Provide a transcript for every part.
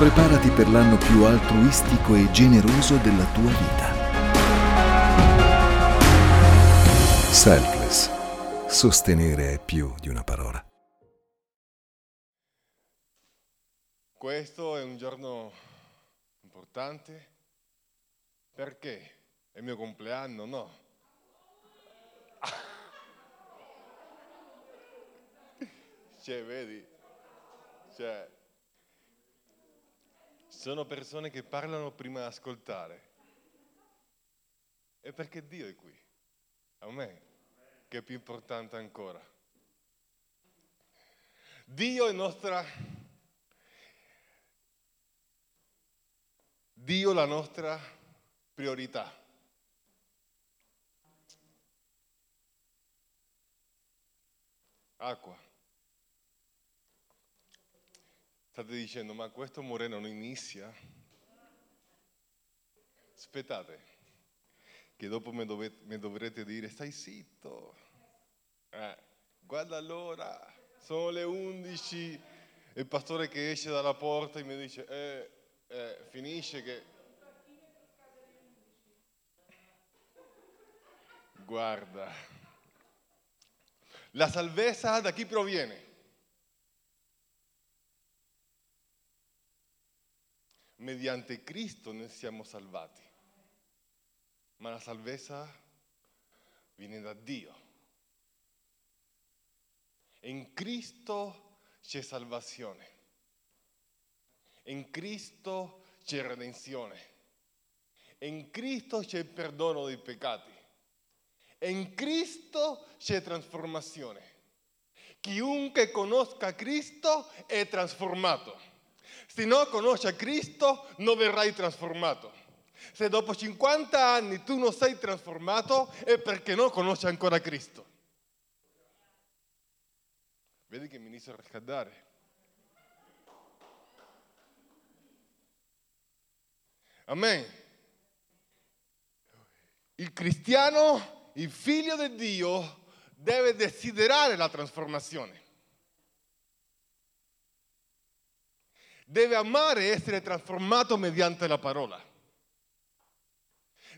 Preparati per l'anno più altruistico e generoso della tua vita. Selfless. Sostenere è più di una parola. Questo è un giorno importante perché è il mio compleanno, no? Cioè, vedi? Cioè, sono persone che parlano prima di ascoltare. E perché Dio è qui? A me, che è più importante ancora. Dio è nostra... Dio la nostra priorità. Acqua. State dicendo, ma questo Moreno non inizia? Aspettate, che dopo mi, dovete, mi dovrete dire, stai zitto. Eh, guarda l'ora, sono le 11, il pastore che esce dalla porta e mi dice, eh, eh, finisce che... Guarda, la salvezza da chi proviene? Mediante Cristo noi siamo salvati, ma la salvezza viene da Dio. In Cristo c'è salvazione, in Cristo c'è redenzione, in Cristo c'è perdono dei peccati, in Cristo c'è trasformazione. Chiunque conosca Cristo è trasformato. Se non conosci a Cristo non verrai trasformato. Se dopo 50 anni tu non sei trasformato è perché non conosci ancora Cristo. Vedi che mi inizio a riscaldare. Amen. Il cristiano, il figlio di Dio, deve desiderare la trasformazione. Deve amare e essere trasformato mediante la parola.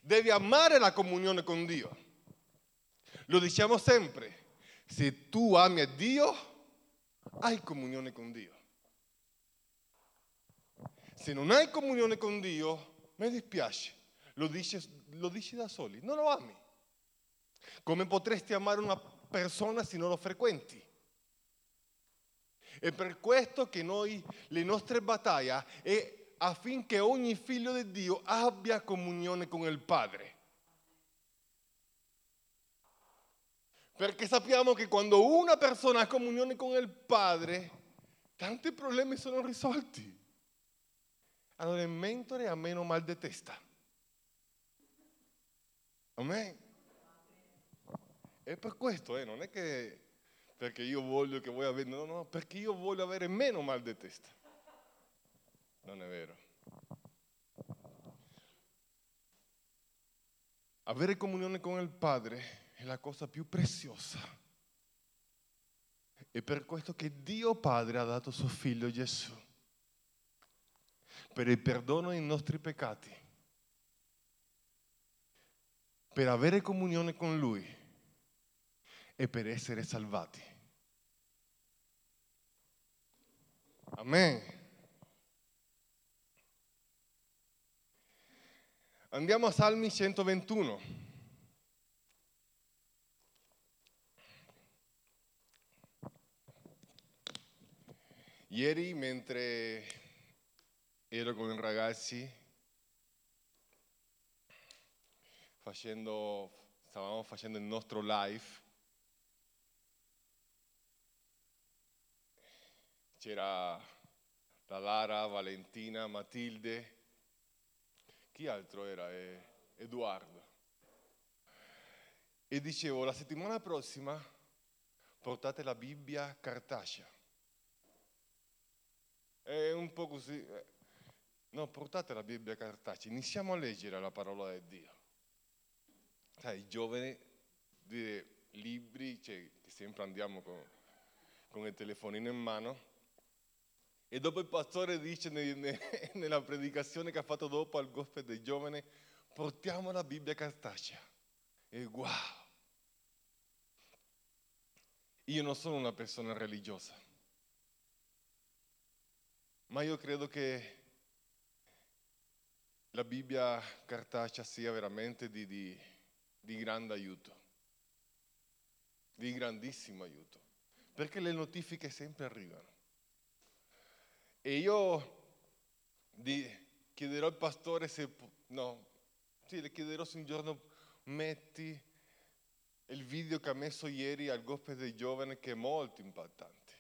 Deve amare la comunione con Dio. Lo diciamo sempre, se tu ami a Dio, hai comunione con Dio. Se non hai comunione con Dio, mi dispiace, lo dici, lo dici da soli, non lo ami. Come potresti amare una persona se non lo frequenti? È per questo che noi, le nostre battaglie è affinché ogni figlio di Dio abbia comunione con il Padre. Perché sappiamo che quando una persona ha comunione con il Padre, tanti problemi sono risolti. Allora il mentore ha meno mal di testa. Amen. E per questo, eh, non è che perché io voglio che voi avete, no, no, perché io voglio avere meno mal di testa. Non è vero. Avere comunione con il Padre è la cosa più preziosa. È per questo che Dio Padre ha dato suo figlio Gesù, per il perdono dei nostri peccati, per avere comunione con Lui e per essere salvati. Amen. Andiamo a Salmi 121. Ieri mentre ero con i ragazzi facendo, stavamo facendo il nostro live c'era la Lara, Valentina, Matilde, chi altro era? Edoardo. E dicevo, la settimana prossima portate la Bibbia cartacea. È un po' così. Eh. No, portate la Bibbia cartacea, iniziamo a leggere la parola di Dio. Sai, i giovani dire libri, cioè, sempre andiamo con, con il telefonino in mano, E dopo il pastore dice ne- ne- nella predicazione che ha fatto dopo al gospel dei giovani, portiamo la Bibbia cartacea. E wow! Io non sono una persona religiosa, ma io credo che la Bibbia cartacea sia veramente di, di, di grande aiuto, di grandissimo aiuto, perché le notifiche sempre arrivano. E io di- chiederò al pastore se, no, sì, le chiederò se un giorno metti il video che ha messo ieri al gospel dei giovani che è molto impattante,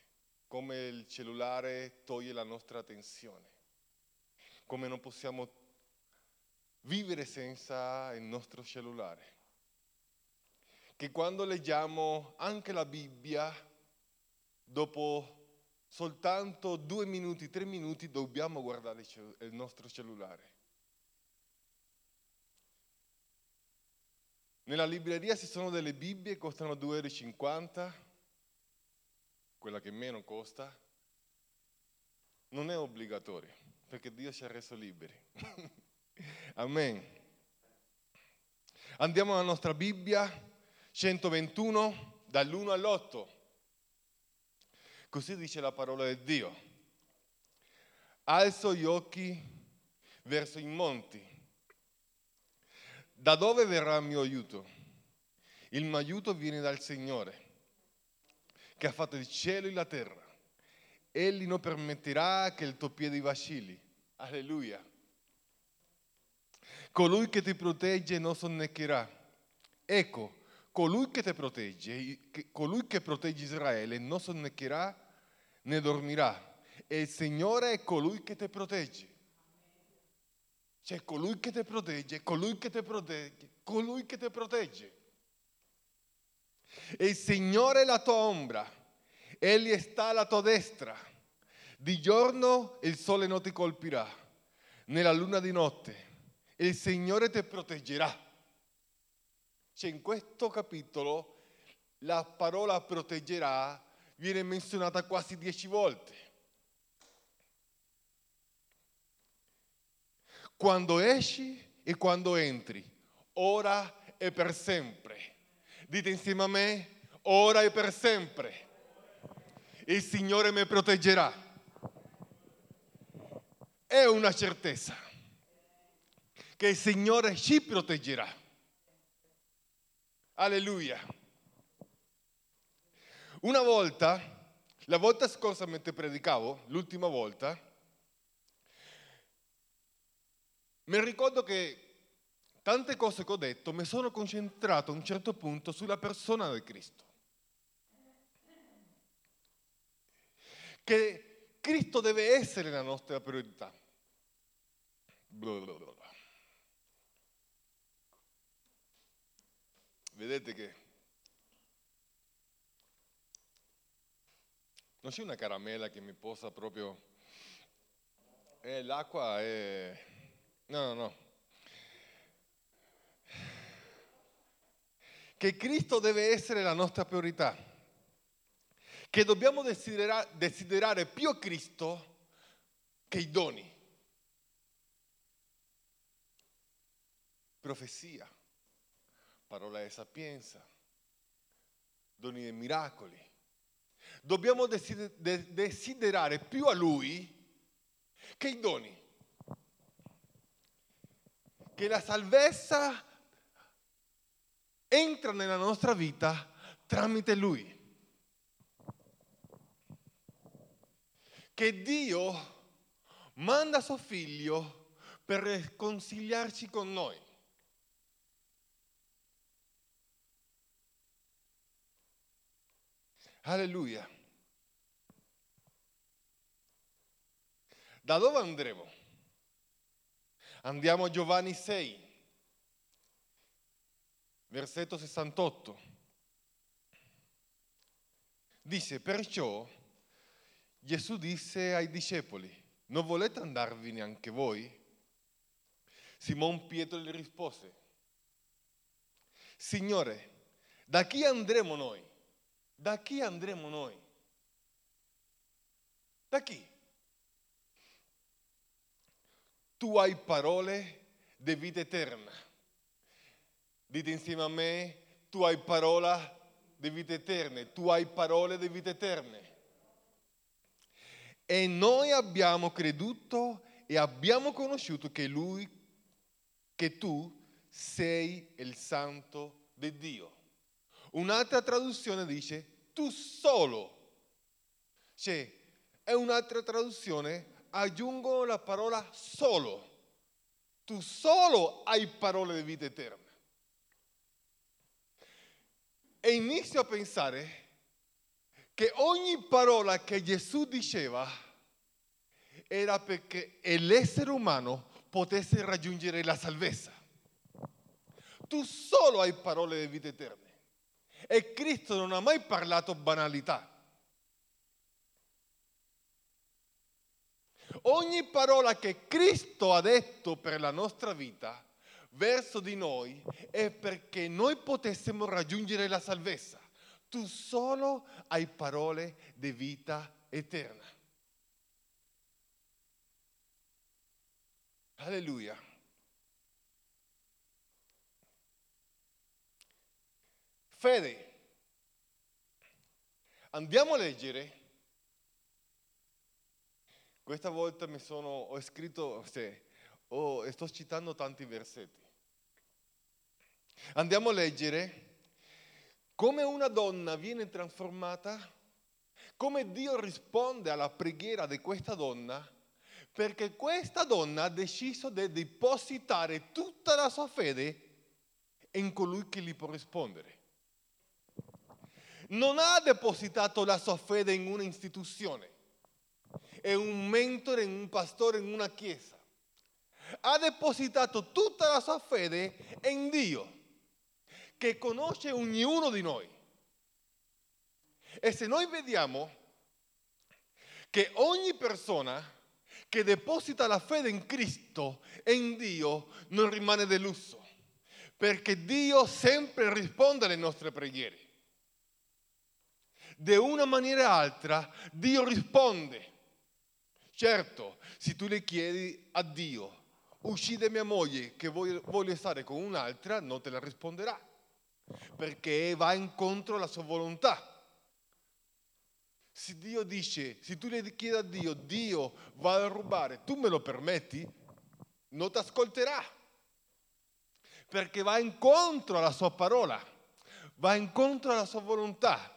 come il cellulare toglie la nostra attenzione, come non possiamo vivere senza il nostro cellulare. Che quando leggiamo anche la Bibbia, dopo soltanto due minuti, tre minuti, dobbiamo guardare il nostro cellulare. Nella libreria ci sono delle Bibbie, costano 2,50 euro, quella che meno costa. Non è obbligatorio, perché Dio ci ha reso liberi. Amen. Andiamo alla nostra Bibbia, 121, dall'1 all'8. Così dice la parola di Dio. Alzo gli occhi verso i monti. Da dove verrà il mio aiuto? Il mio aiuto viene dal Signore, che ha fatto il cielo e la terra. Egli non permetterà che il tuo piede vacilli. Alleluia. Colui che ti protegge non sonnecherà. Ecco, colui che ti protegge, colui che protegge Israele non sonnecherà né dormirà. E il Signore è colui che ti protegge. C'è colui che ti protegge, colui che ti protegge, colui che ti protegge. E il Signore è la tua ombra, Egli sta alla tua destra. Di giorno il sole non ti colpirà, nella luna di notte il Signore ti proteggerà. Cioè in questo capitolo la parola proteggerà viene menzionata quasi dieci volte. Quando esci e quando entri, ora e per sempre. Dite insieme a me, ora e per sempre. Il Signore mi proteggerà. È una certezza che il Signore ci proteggerà. Alleluia. Una volta, la volta scorsa mentre predicavo, l'ultima volta, mi ricordo che tante cose che ho detto mi sono concentrato a un certo punto sulla persona di Cristo. Che Cristo deve essere la nostra priorità. Bla bla bla bla. Vedete che non c'è una caramella che mi possa proprio... Eh, l'acqua è... No, no, no. Che Cristo deve essere la nostra priorità. Che dobbiamo desidera- desiderare più Cristo che i doni. Profezia, parola di sapienza, doni dei miracoli. Dobbiamo desider- de- desiderare più a Lui che i doni. Che la salvezza entra nella nostra vita tramite Lui. Che Dio manda suo figlio per riconciliarci con noi. Alleluia. Da dove andremo? Andiamo a Giovanni 6, versetto 68. Dice, perciò Gesù disse ai discepoli, non volete andarvene anche voi? Simon Pietro gli rispose, Signore, da chi andremo noi? Da chi andremo noi? Da chi? tu hai parole di vita eterna. Dite insieme a me, tu hai parola di vita eterna, tu hai parole di vita eterna. E noi abbiamo creduto e abbiamo conosciuto che lui, che tu sei il santo di Dio. Un'altra traduzione dice tu solo. Cioè, è un'altra traduzione, aggiungono la parola solo. Tu solo hai parole di vita eterna. E inizio a pensare che ogni parola che Gesù diceva era perché l'essere umano potesse raggiungere la salvezza. Tu solo hai parole di vita eterna. E Cristo non ha mai parlato banalità. Ogni parola che Cristo ha detto per la nostra vita verso di noi è perché noi potessimo raggiungere la salvezza. Tu solo hai parole di vita eterna. Alleluia. Fede. Andiamo a leggere. Questa volta mi sono, ho scritto, sì, ho, sto citando tanti versetti. Andiamo a leggere come una donna viene trasformata, come Dio risponde alla preghiera di questa donna, perché questa donna ha deciso di depositare tutta la sua fede in colui che gli può rispondere non ha depositato la sua fede in una istituzione, in un mentore, in un pastore, in una chiesa. Ha depositato tutta la sua fede in Dio, che conosce ognuno di noi. E se noi vediamo che ogni persona che deposita la fede in Cristo e in Dio non rimane deluso, perché Dio sempre risponde alle nostre preghiere di una maniera o altra Dio risponde. Certo, se tu le chiedi a Dio, uccide mia moglie che voglio stare con un'altra, non te la risponderà, perché va incontro alla sua volontà. Se Dio dice, se tu le chiedi a Dio, Dio va a rubare, tu me lo permetti? Non ti ascolterà, perché va incontro alla sua parola, va incontro alla sua volontà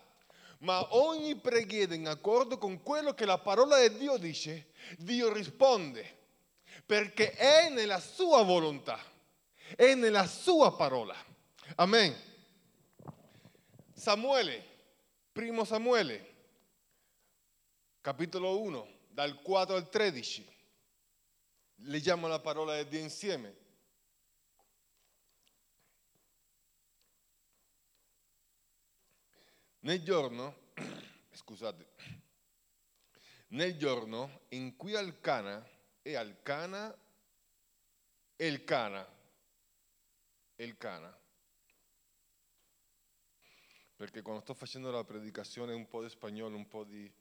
ma ogni preghiera in accordo con quello che la parola di Dio dice, Dio risponde, perché è nella sua volontà, è nella sua parola. Amen. Samuele, primo Samuele, capitolo 1, dal 4 al 13. Leggiamo la parola di Dio insieme. Nel giorno, scusate, nel giorno in cui Alcana e Alcana e il Cana, il Cana, perché quando sto facendo la predicazione un po' di spagnolo, un po' di...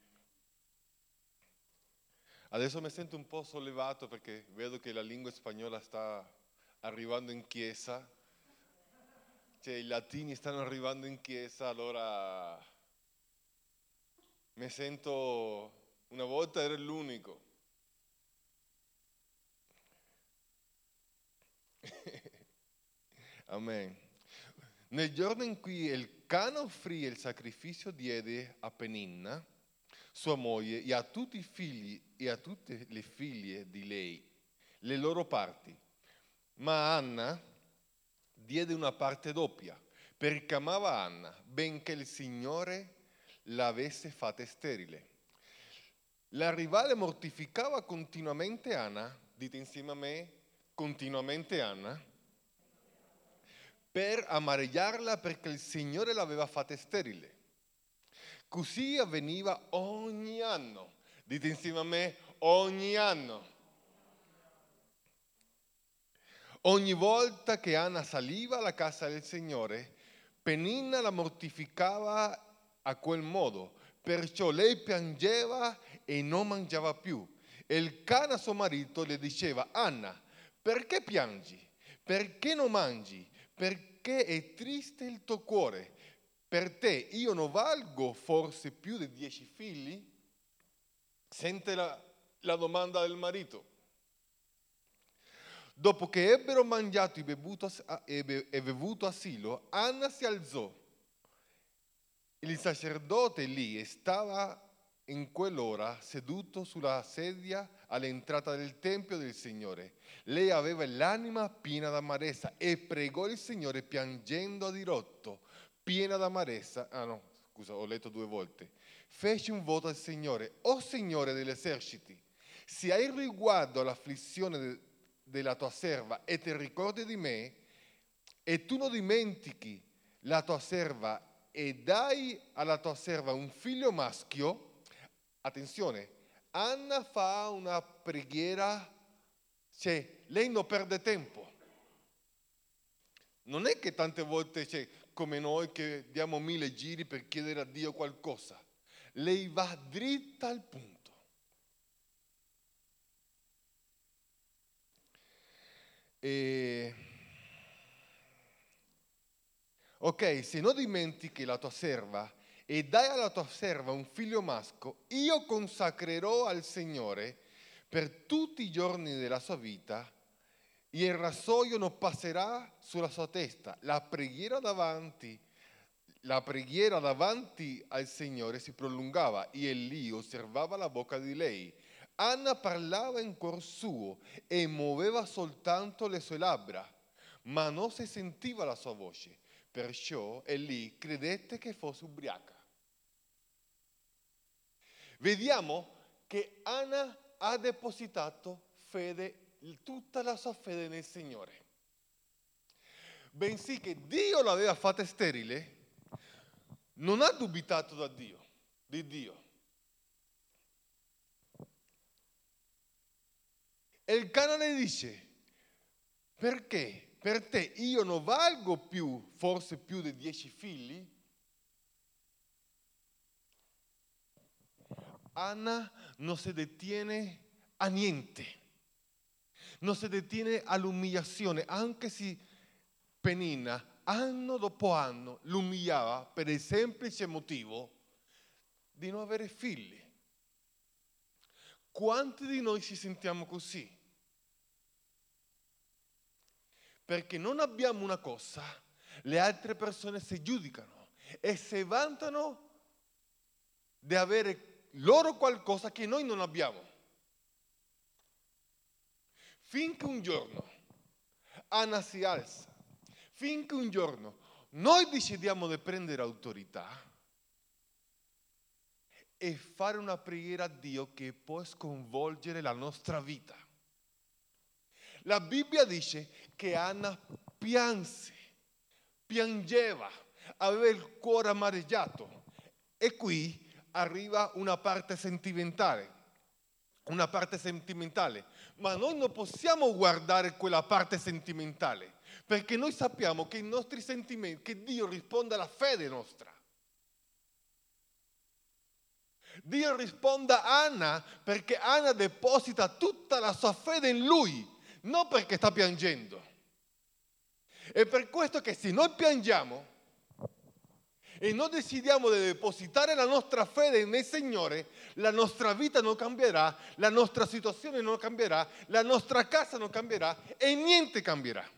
Adesso mi sento un po' sollevato perché vedo che la lingua spagnola sta arrivando in chiesa cioè, i latini stanno arrivando in chiesa, allora mi sento, una volta ero l'unico. Amen. Nel giorno in cui il Cana offrì il sacrificio, diede a Peninna, sua moglie, e a tutti i figli e a tutte le figlie di lei le loro parti. Ma Anna diede una parte doppia perché amava Anna, benché il Signore l'avesse fatta sterile. La rivale mortificava continuamente Anna, dite insieme a me, continuamente Anna, per amareggiarla perché il Signore l'aveva fatta sterile. Così avveniva ogni anno, dite insieme a me, ogni anno. Ogni volta che Anna saliva alla casa del Signore, Peninna la mortificava a quel modo, perciò lei piangeva e non mangiava più. E il cane suo marito le diceva, Anna, perché piangi? Perché non mangi? Perché è triste il tuo cuore? Per te io non valgo forse più di dieci figli? Sente la, la domanda del marito. Dopo che ebbero mangiato e bevuto, asilo, Anna si alzò. Il sacerdote lì stava in quell'ora seduto sulla sedia all'entrata del Tempio del Signore. Lei aveva l'anima piena d'amarezza e pregò il Signore piangendo a dirotto, piena d'amarezza. Ah no, scusa, ho letto due volte. Fece un voto al Signore, o oh Signore degli eserciti, se hai riguardo all'afflizione della tua serva e ti ricordi di me, e tu non dimentichi la tua serva e dai alla tua serva un figlio maschio, Attenzione, Anna fa una preghiera, cioè lei non perde tempo. Non è che tante volte c'è come noi che diamo mille giri per chiedere a Dio qualcosa. Lei va dritta al punto. E... Ok, se non dimentichi la tua serva e dai alla tua serva un figlio masco, io consacrerò al Signore per tutti i giorni della sua vita e il rasoio non passerà sulla sua testa. La preghiera davanti, la preghiera davanti al Signore si prolungava e lì osservava la bocca di lei. Anna parlava in cuor suo e muoveva soltanto le sue labbra, ma non si sentiva la sua voce. Perciò Eli credette che fosse ubriaca. Vediamo che Anna ha depositato fede, tutta la sua fede nel Signore. Bensì che Dio l'aveva fatta sterile, non ha dubitato da Dio, di Dio. Il canone dice, perché per te io non valgo più, forse più di dieci figli? Anna non si detiene a niente, non si detiene all'umiliazione, anche se Penina anno dopo anno l'umiliava per il semplice motivo di non avere figli. Quanti di noi ci sentiamo così? Perché non abbiamo una cosa, le altre persone si giudicano e si vantano di avere loro qualcosa che noi non abbiamo. Finché un giorno Anna si alza, finché un giorno noi decidiamo di prendere autorità e fare una preghiera a Dio che può sconvolgere la nostra vita. La Bibbia dice che Anna pianse, piangeva, aveva il cuore amareggiato e qui arriva una parte sentimentale, una parte sentimentale, ma noi non possiamo guardare quella parte sentimentale, perché noi sappiamo che i nostri sentimenti, che Dio risponde alla fede nostra. Dio risponde a Anna perché Anna deposita tutta la sua fede in lui, non perché sta piangendo. È per questo che se noi piangiamo, e noi decidiamo di depositare la nostra fede nel Signore, la nostra vita non cambierà, la nostra situazione non cambierà, la nostra casa non cambierà e niente cambierà.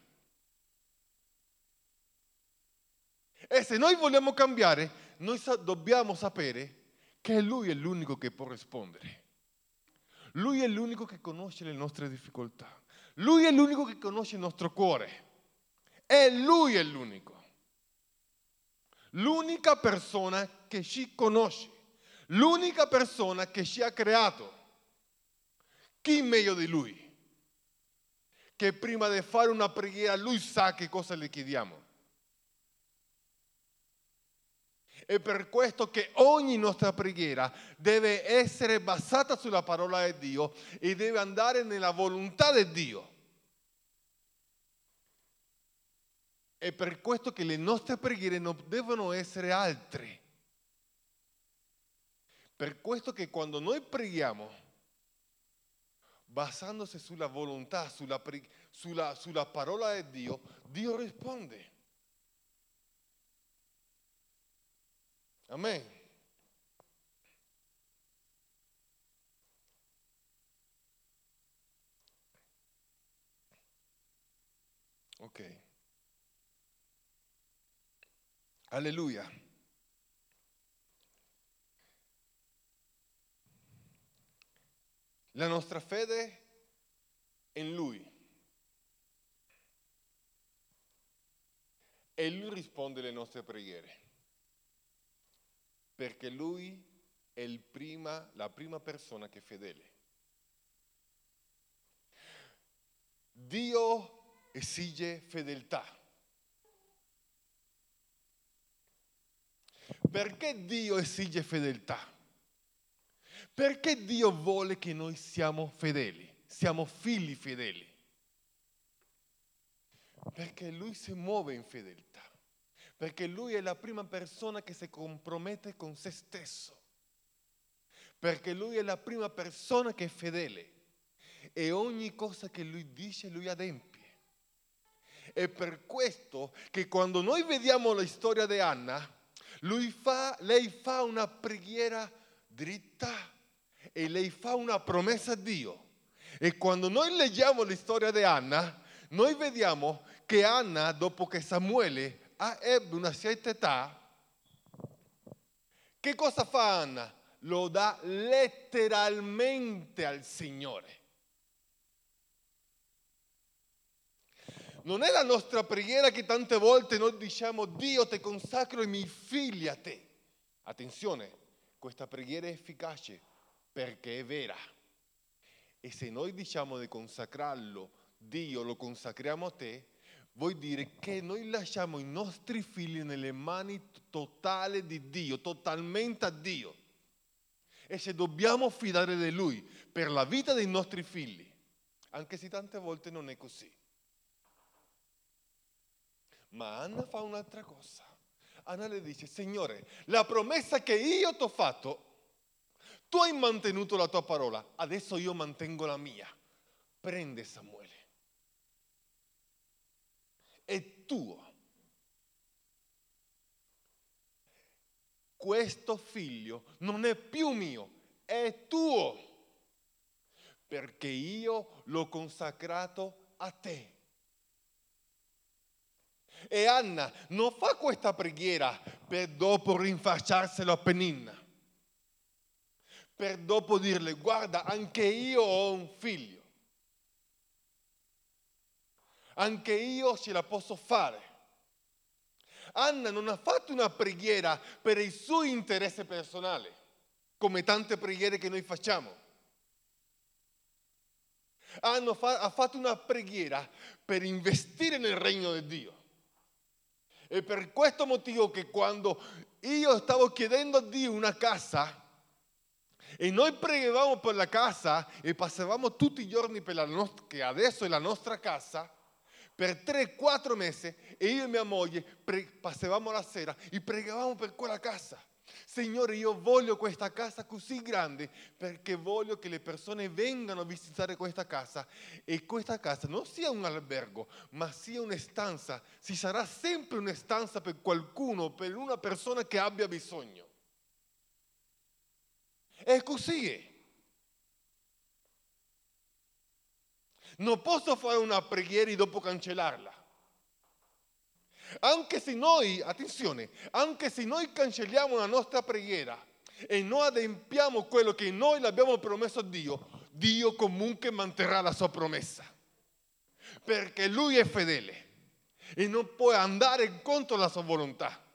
E se noi vogliamo cambiare, noi dobbiamo sapere che Lui è l'unico che può rispondere. Lui è l'unico che conosce le nostre difficoltà. Lui è l'unico che conosce il nostro cuore. E Lui è l'unico l'unica persona che ci conosce, l'unica persona che ci ha creato. Chi meglio di lui? Che prima di fare una preghiera lui sa che cosa le chiediamo. È per questo che ogni nostra preghiera deve essere basata sulla parola di Dio e deve andare nella volontà di Dio. È per questo che le nostre preghiere non devono essere altre. Per questo che quando noi preghiamo, basandosi sulla volontà, sulla, sulla, sulla parola di Dio, Dio risponde. Amen. Ok. Alleluia. La nostra fede è in Lui. E Lui risponde alle nostre preghiere. Perché Lui è prima, la prima persona che è fedele. Dio esige fedeltà. Perché Dio esige fedeltà? Perché Dio vuole che noi siamo fedeli, siamo figli fedeli? Perché Lui si muove in fedeltà, perché Lui è la prima persona che si compromette con se stesso, perché Lui è la prima persona che è fedele e ogni cosa che Lui dice Lui adempie. È per questo che quando noi vediamo la storia di Anna, fa, lei fa una preghiera dritta e lei fa una promessa a Dio. E quando noi leggiamo la storia di Anna, noi vediamo che Anna, dopo che Samuele ebbe una certa età, che cosa fa Anna? Lo dà letteralmente al Signore. Non è la nostra preghiera che tante volte noi diciamo Dio ti consacro i miei figli a te. Attenzione, questa preghiera è efficace perché è vera. E se noi diciamo di consacrarlo, Dio lo consacriamo a te, vuol dire che noi lasciamo i nostri figli nelle mani totali di Dio, totalmente a Dio. E se dobbiamo fidare di Lui per la vita dei nostri figli, anche se tante volte non è così. Ma Anna fa un'altra cosa. Anna le dice, Signore, la promessa che io ti ho fatto tu hai mantenuto la tua parola, adesso io mantengo la mia. Prende Samuele. È tuo. Questo figlio non è più mio, è tuo. Perché io l'ho consacrato a te. E Anna non fa questa preghiera per dopo rinfacciarselo a Peninna per dopo dirle guarda anche io ho un figlio, anche io ce la posso fare. Anna non ha fatto una preghiera per il suo interesse personale, come tante preghiere che noi facciamo. Anna ha fatto una preghiera per investire nel regno di Dio. E per questo motivo che quando io stavo chiedendo a Dio una casa, e noi pregavamo per la casa e passavamo tutti i giorni per la nostra, che adesso è la nostra casa, per 3-4 mesi e io e mia moglie pre- passavamo la sera e pregavamo per quella casa. Signore, io voglio questa casa così grande perché voglio che le persone vengano a visitare questa casa e questa casa non sia un albergo, ma sia una stanza. Ci sarà sempre una stanza per qualcuno, per una persona che abbia bisogno. È così. Non posso fare una preghiera e dopo cancellarla. Anche se noi, attenzione, anche se noi cancelliamo la nostra preghiera e non adempiamo quello che noi l'abbiamo promesso a Dio, Dio comunque manterrà la sua promessa. Perché Lui è fedele e non può andare contro la sua volontà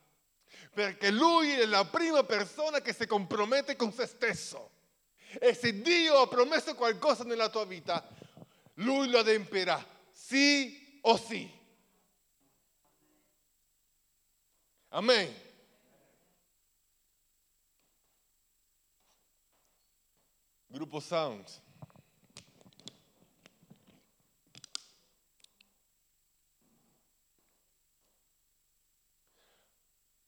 perché lui è la prima persona che si compromette con se stesso. E se Dio ha promesso qualcosa nella tua vita, lui lo adempierà, sì o sì. Amen. Gruppo Sound.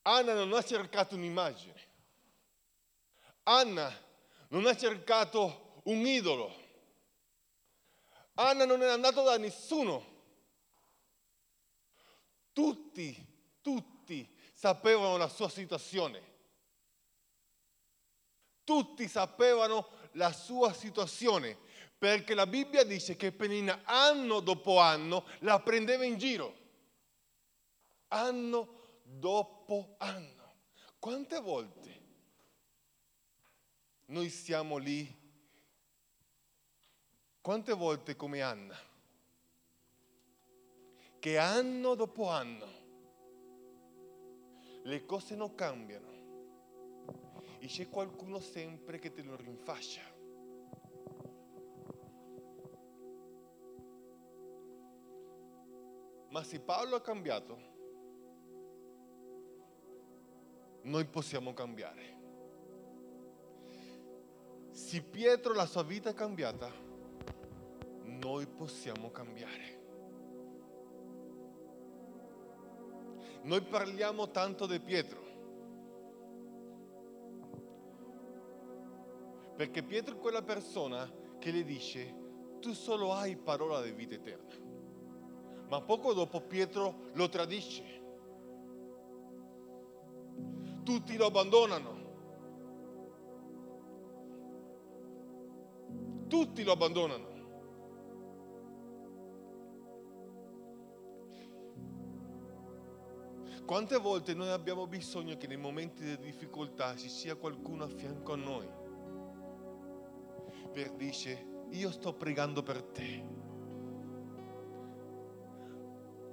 Anna non ha cercato un'immagine. Anna non ha cercato un idolo. Anna non è andata da nessuno. Tutti, tutti sapevano la sua situazione. Tutti sapevano la sua situazione, perché la Bibbia dice che Penina anno dopo anno la prendeva in giro. Anno dopo anno. Quante volte noi siamo lì? Quante volte come Anna? Che anno dopo anno le cose non cambiano e c'è qualcuno sempre che te lo rinfascia. Ma se Paolo ha cambiato, noi possiamo cambiare. Se Pietro la sua vita è cambiata, noi possiamo cambiare. Noi parliamo tanto di Pietro, perché Pietro è quella persona che le dice, tu solo hai parola di vita eterna. Ma poco dopo Pietro lo tradisce. Tutti lo abbandonano. Tutti lo abbandonano. Quante volte noi abbiamo bisogno che nei momenti di difficoltà ci sia qualcuno a fianco a noi per dire io sto pregando per te.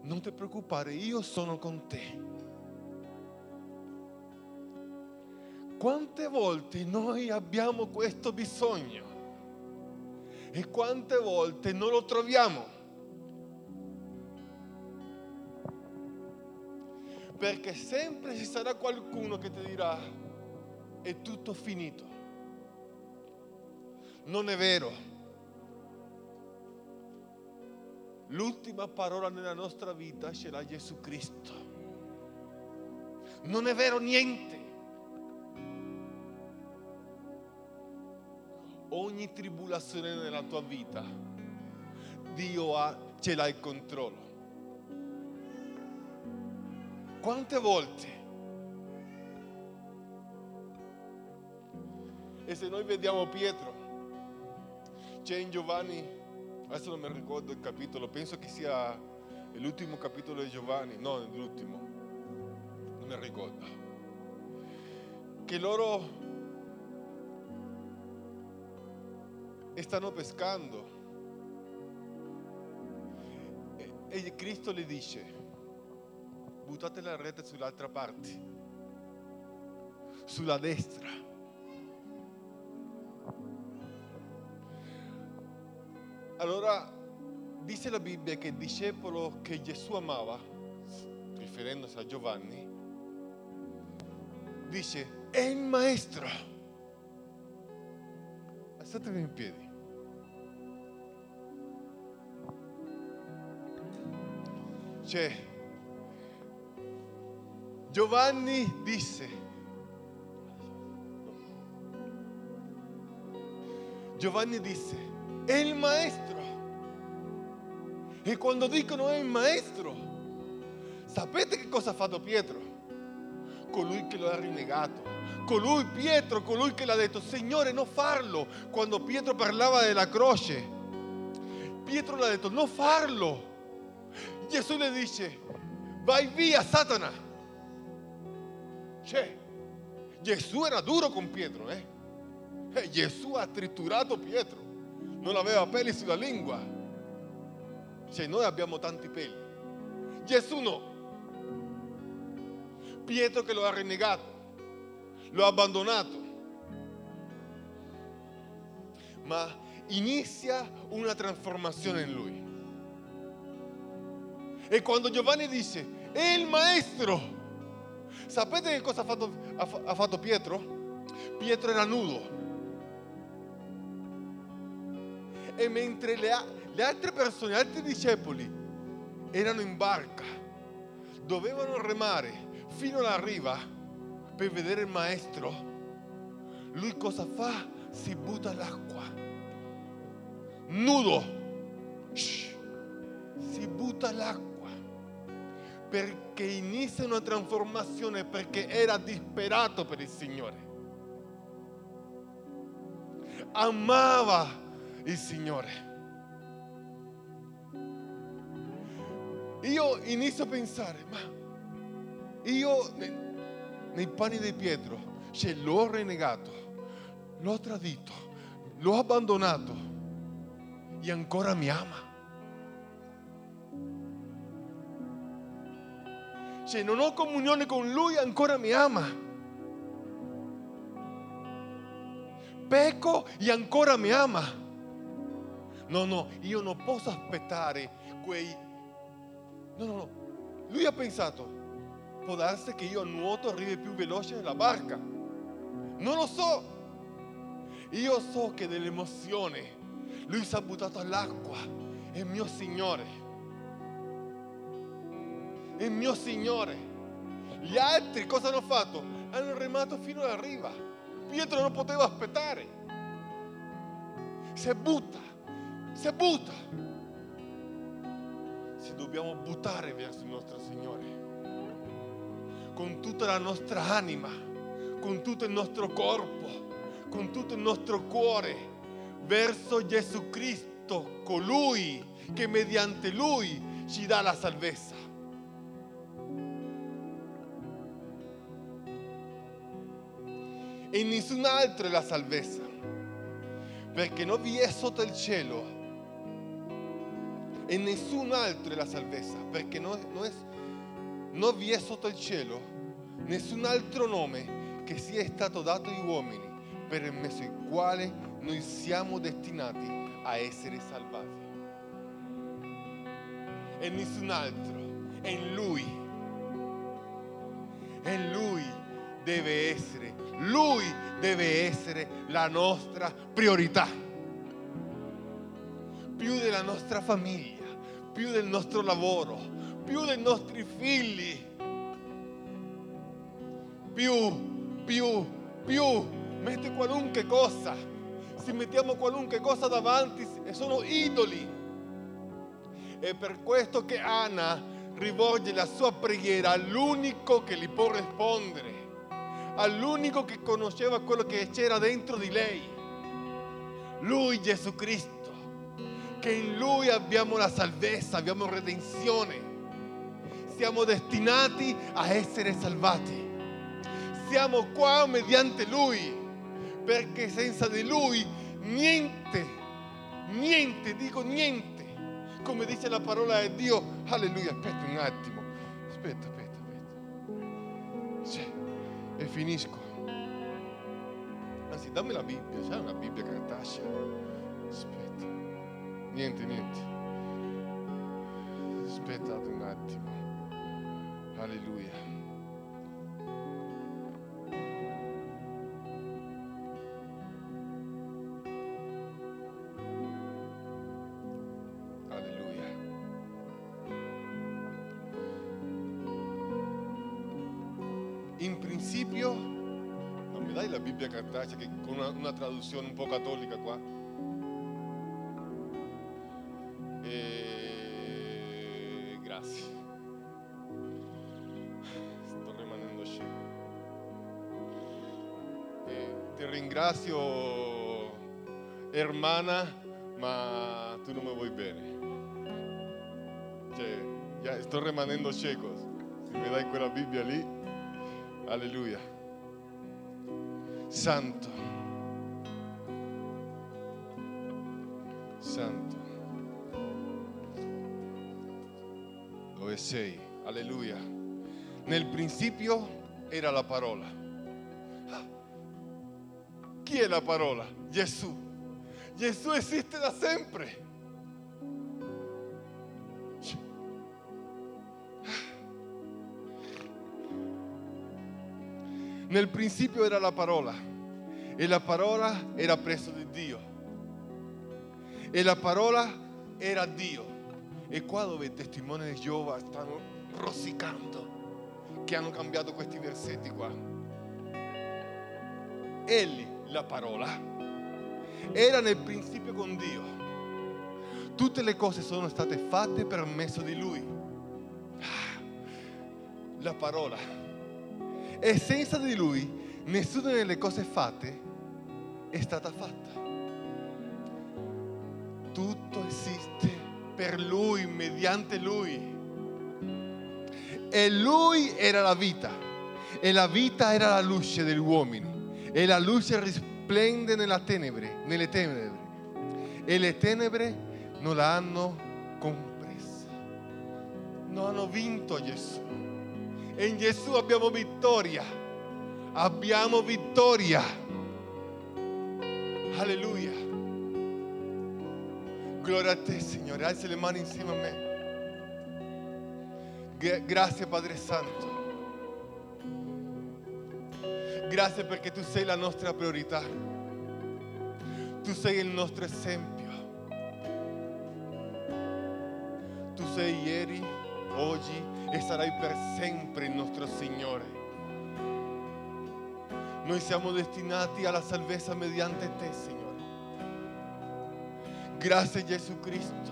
Non ti preoccupare, io sono con te. Quante volte noi abbiamo questo bisogno e quante volte non lo troviamo? Perché sempre ci sarà qualcuno che ti dirà è tutto finito. Non è vero. L'ultima parola nella nostra vita ce l'ha Gesù Cristo. Non è vero niente. Ogni tribolazione nella tua vita, Dio ha, ce l'ha il controllo. Quante volte? E se noi vediamo Pietro, c'è in Giovanni, adesso non mi ricordo il capitolo, penso che sia l'ultimo capitolo di Giovanni, no, l'ultimo, non mi ricordo, che loro stanno pescando e, Cristo le dice, buttate la rete sull'altra parte, sulla destra. Allora dice la Bibbia che il discepolo che Gesù amava, riferendosi a Giovanni, dice, è il maestro. Alzatevi in piedi. Cioè, Giovanni disse, Giovanni disse, è il maestro. E quando dicono è il maestro, sapete che cosa ha fatto Pietro? Colui che lo ha rinnegato. Colui, Pietro, colui che l'ha detto, Signore, non farlo. Quando Pietro parlava della croce, Pietro le ha detto, non farlo. Gesù le dice, vai via, Satana. Cioè, Gesù era duro con Pietro, eh? Gesù ha triturato Pietro, non aveva peli sulla lingua. Cioè, noi abbiamo tanti peli. Gesù no. Pietro che lo ha rinnegato, lo ha abbandonato. Ma inizia una trasformazione in lui. E quando Giovanni dice, è il maestro, sapete che cosa ha fatto, ha fatto Pietro? Pietro era nudo. E mentre le, le altre persone, gli altri discepoli erano in barca, dovevano remare fino alla riva per vedere il maestro, lui cosa fa? Si butta all'acqua, nudo. shh, si butta all'acqua perché inizia una trasformazione perché era disperato per il Signore. Amava il Signore. Io inizio a pensare, ma io nei, panni di Pietro, cioè l'ho renegato, l'ho tradito, l'ho abbandonato e ancora mi ama. Cioè non ho comunione con lui, ancora mi ama. Pecco e ancora mi ama. No, no, io non posso aspettare quei... No, no, no. Lui ha pensato, può darsi che io nuoto arrivi più veloce nella barca. Non lo so. Io so che dell'emozione lui si è buttato all'acqua. È mio Signore è mio Signore. Gli altri cosa hanno fatto? Hanno remato fino alla riva. Pietro non poteva aspettare. Si butta, si butta. Ci dobbiamo buttare verso il nostro Signore. Con tutta la nostra anima, con tutto il nostro corpo, con tutto il nostro cuore, verso Gesù Cristo, colui che mediante Lui ci dà la salvezza. E nessun altro è la salvezza, perché non vi è sotto il cielo e nessun altro è la salvezza, perché non, non, è, non vi è sotto il cielo nessun altro nome che sia stato dato agli uomini per mezzo il quale noi siamo destinati a essere salvati. E nessun altro, è in Lui. È in Lui deve essere, Lui deve essere la nostra priorità. Più della nostra famiglia, più del nostro lavoro, più dei nostri figli. Più, più, più. Mette qualunque cosa. Se mettiamo qualunque cosa davanti sono idoli. È per questo che Anna rivolge la sua preghiera all'unico che gli può rispondere all'unico che conosceva quello che c'era dentro di lei. Lui Gesù Cristo, che in Lui abbiamo la salvezza, abbiamo redenzione. Siamo destinati a essere salvati. Siamo qua mediante Lui, perché senza di Lui niente, niente, dico niente, come dice la parola di Dio. Alleluia, aspetta un attimo, aspetta, aspetta. Finisco. Anzi, dammi la Bibbia, c'è una Bibbia cartacea? Aspetta. Niente, niente. Aspettate un attimo. Alleluia. Traduzione un po' cattolica qua? E... Grazie. Sto rimanendo scemo. E ti ringrazio, hermana, ma tu non mi vuoi bene. Cioè, sto rimanendo cieco. Se mi dai quella Bibbia lì. Alleluia. Santo. Dove sei? Alleluia. Nel principio era la parola. Chi è la parola? Gesù. Gesù esiste da sempre. Nel principio era la parola e la parola era presso di Dio e la parola era Dio. E qua dove i testimoni di Giova stanno rosicando che hanno cambiato questi versetti qua. Egli, la parola, era nel principio con Dio. Tutte le cose sono state fatte per mezzo di Lui. Ah, La parola. E senza di Lui nessuna delle cose fatte è stata fatta. Tutto esiste per Lui, mediante Lui. E Lui era la vita. E la vita era la luce degli uomini. E la luce risplende tenebre, nelle tenebre. E le tenebre non la hanno compresa. Non hanno vinto Gesù. E in Gesù abbiamo vittoria. Abbiamo vittoria. Alleluia. Gloria a te, Signore. Alza le mani insieme a me. Gra- Grazie, Padre Santo. Grazie perché tu sei la nostra priorità. Tu sei il nostro esempio. Tu sei ieri, oggi e sarai per sempre il nostro Signore. Noi siamo destinati alla salvezza mediante te, Signore. Grazie Gesù Cristo.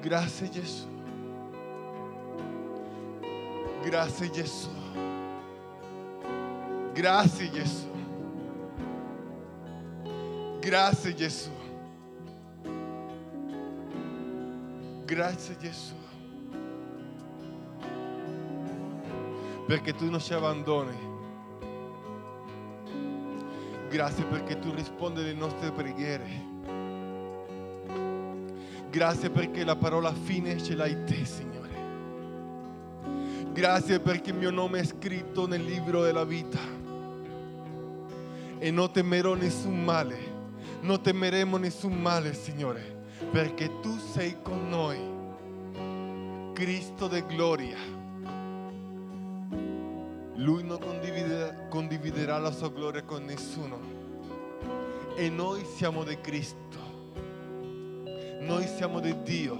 Grazie Gesù. Grazie Gesù. Grazie Gesù. Grazie Gesù. Grazie Gesù. Perché tu non ci abbandoni. Grazie perché tu rispondi alle nostre preghiere. Grazie perché la parola fine ce l'hai te, Signore. Grazie perché il mio nome è scritto nel libro della vita. E non temerò nessun male. Non temeremo nessun male, Signore, perché tu sei con noi. Cristo de gloria. Lui non condividerà, condividerà la sua gloria con nessuno. E noi siamo di Cristo. Noi siamo di Dio.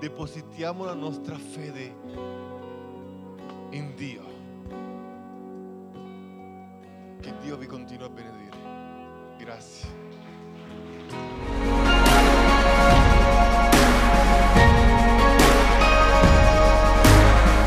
Depositiamo la nostra fede in Dio. Che Dio vi continui a benedire. Grazie.